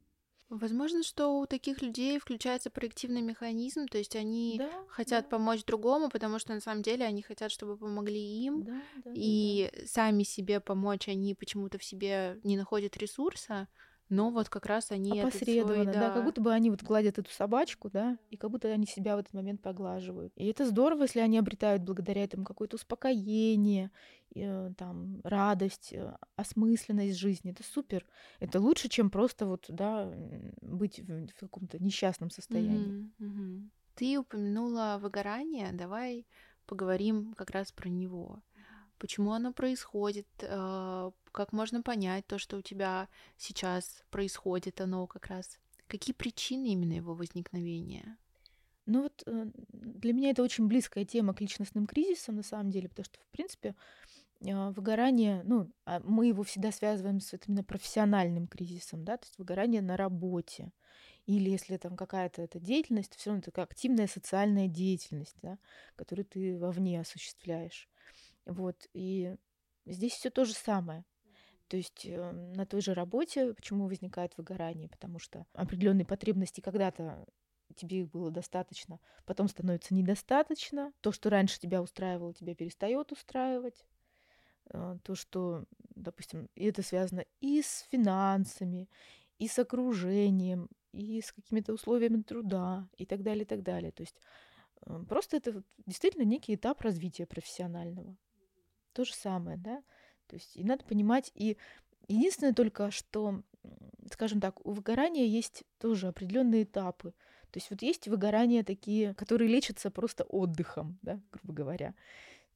Возможно, что у таких людей включается проективный механизм, то есть они да, хотят да. помочь другому, потому что на самом деле они хотят, чтобы помогли им, да, да, и да. сами себе помочь они почему-то в себе не находят ресурса, но вот как раз они опосредованно, свой, да. да, как будто бы они вот гладят эту собачку, да, и как будто они себя в этот момент поглаживают. И это здорово, если они обретают благодаря этому какое-то успокоение, э, там радость, э, осмысленность жизни. Это супер. Это лучше, чем просто вот, да, быть в, в каком-то несчастном состоянии. Mm-hmm, mm-hmm. Ты упомянула выгорание, давай поговорим как раз про него почему оно происходит, э, как можно понять то, что у тебя сейчас происходит, оно как раз. Какие причины именно его возникновения? Ну вот э, для меня это очень близкая тема к личностным кризисам, на самом деле, потому что, в принципе, э, выгорание, ну, а мы его всегда связываем с именно профессиональным кризисом, да, то есть выгорание на работе. Или если там какая-то эта деятельность, все равно это активная социальная деятельность, да, которую ты вовне осуществляешь. Вот, и здесь все то же самое. То есть э, на той же работе почему возникает выгорание? Потому что определенные потребности когда-то тебе их было достаточно, потом становится недостаточно. То, что раньше тебя устраивало, тебя перестает устраивать. Э, то, что, допустим, это связано и с финансами, и с окружением, и с какими-то условиями труда, и так далее, и так далее. То есть э, просто это действительно некий этап развития профессионального. То же самое, да. То есть и надо понимать, и единственное только, что, скажем так, у выгорания есть тоже определенные этапы. То есть вот есть выгорания такие, которые лечатся просто отдыхом, да, грубо говоря.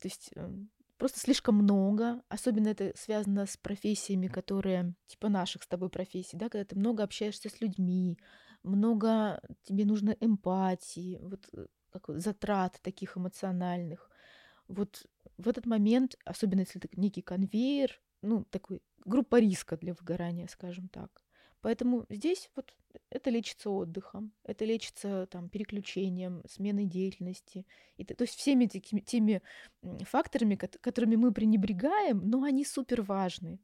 То есть эм, просто слишком много, особенно это связано с профессиями, которые типа наших с тобой профессий, да, когда ты много общаешься с людьми, много тебе нужно эмпатии, вот э, как затрат таких эмоциональных. Вот в этот момент, особенно если это некий конвейер, ну, такой группа риска для выгорания, скажем так. Поэтому здесь вот это лечится отдыхом, это лечится там переключением, сменой деятельности. И, то есть всеми теми, теми факторами, которыми мы пренебрегаем, но они супер важны.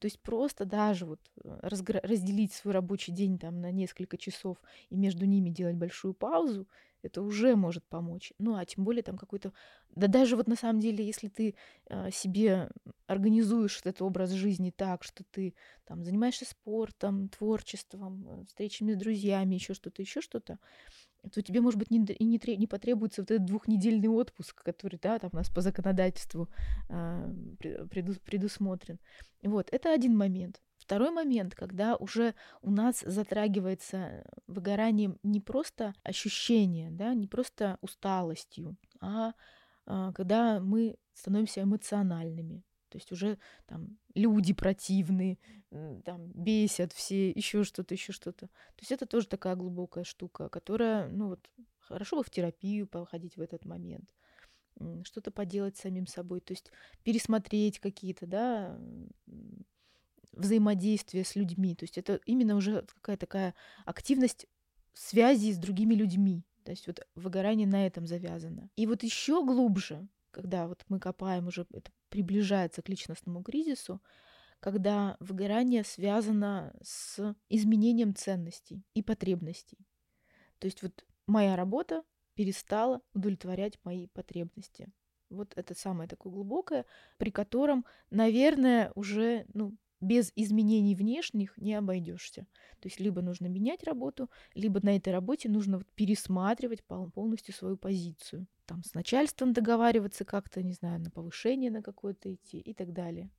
То есть просто даже вот э, разделить свой рабочий день там на несколько часов и между ними делать большую паузу, это уже может помочь. Ну, а тем более там какой-то... Да даже вот на самом деле, если ты э, себе организуешь этот образ жизни так, что ты там занимаешься спортом, творчеством, э, встречами с друзьями, еще что-то, еще что-то, то тебе, может быть, не, и не, не потребуется вот этот двухнедельный отпуск, который, да, там у нас по законодательству э, преду, предусмотрен. Вот, это один момент. Второй момент, когда уже у нас затрагивается выгоранием не просто ощущение, да, не просто усталостью, а, а когда мы становимся эмоциональными. То есть уже там люди противные, там бесят все, еще что-то, еще что-то. То есть это тоже такая глубокая штука, которая, ну вот, хорошо бы в терапию походить в этот момент, что-то поделать с самим собой, то есть пересмотреть какие-то, да, взаимодействия с людьми. То есть это именно уже какая-то такая активность связи с другими людьми. То есть вот выгорание на этом завязано. И вот еще глубже, когда вот мы копаем уже, это приближается к личностному кризису, когда выгорание связано с изменением ценностей и потребностей. То есть вот моя работа перестала удовлетворять мои потребности. Вот это самое такое глубокое, при котором, наверное, уже ну, без изменений внешних не обойдешься. То есть либо нужно менять работу, либо на этой работе нужно вот пересматривать полностью свою позицию. Там с начальством договариваться как-то, не знаю, на повышение на какое-то идти и так далее.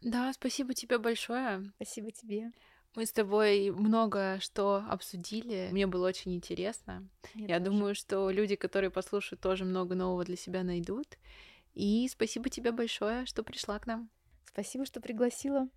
Да, спасибо тебе большое. Спасибо тебе. Мы с тобой много что обсудили. Мне было очень интересно. Мне Я тоже. думаю, что люди, которые послушают, тоже много нового для себя найдут. И спасибо тебе большое, что пришла к нам. Спасибо, что пригласила.